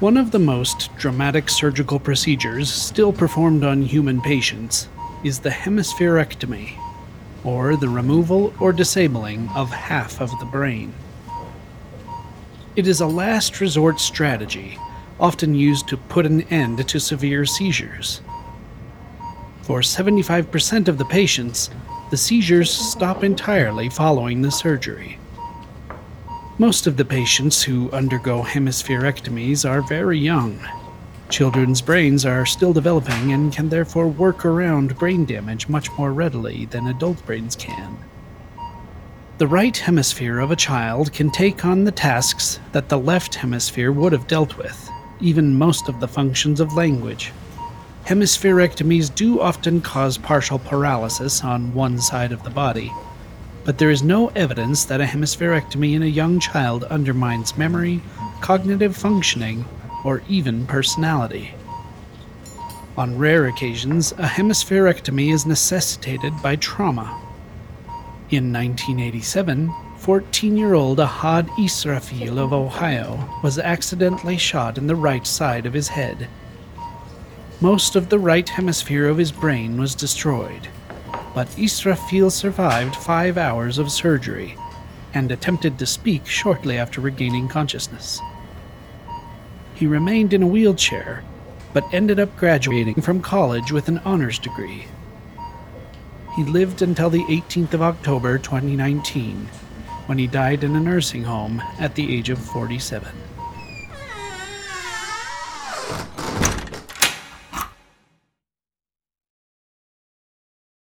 One of the most dramatic surgical procedures still performed on human patients is the hemispherectomy, or the removal or disabling of half of the brain. It is a last resort strategy, often used to put an end to severe seizures. For 75% of the patients, the seizures stop entirely following the surgery. Most of the patients who undergo hemispherectomies are very young. Children's brains are still developing and can therefore work around brain damage much more readily than adult brains can. The right hemisphere of a child can take on the tasks that the left hemisphere would have dealt with, even most of the functions of language. Hemispherectomies do often cause partial paralysis on one side of the body, but there is no evidence that a hemispherectomy in a young child undermines memory, cognitive functioning, or even personality. On rare occasions, a hemispherectomy is necessitated by trauma. In 1987, 14 year old Ahad Israfil of Ohio was accidentally shot in the right side of his head. Most of the right hemisphere of his brain was destroyed, but Israfil survived five hours of surgery and attempted to speak shortly after regaining consciousness. He remained in a wheelchair, but ended up graduating from college with an honors degree. He lived until the 18th of October 2019, when he died in a nursing home at the age of 47.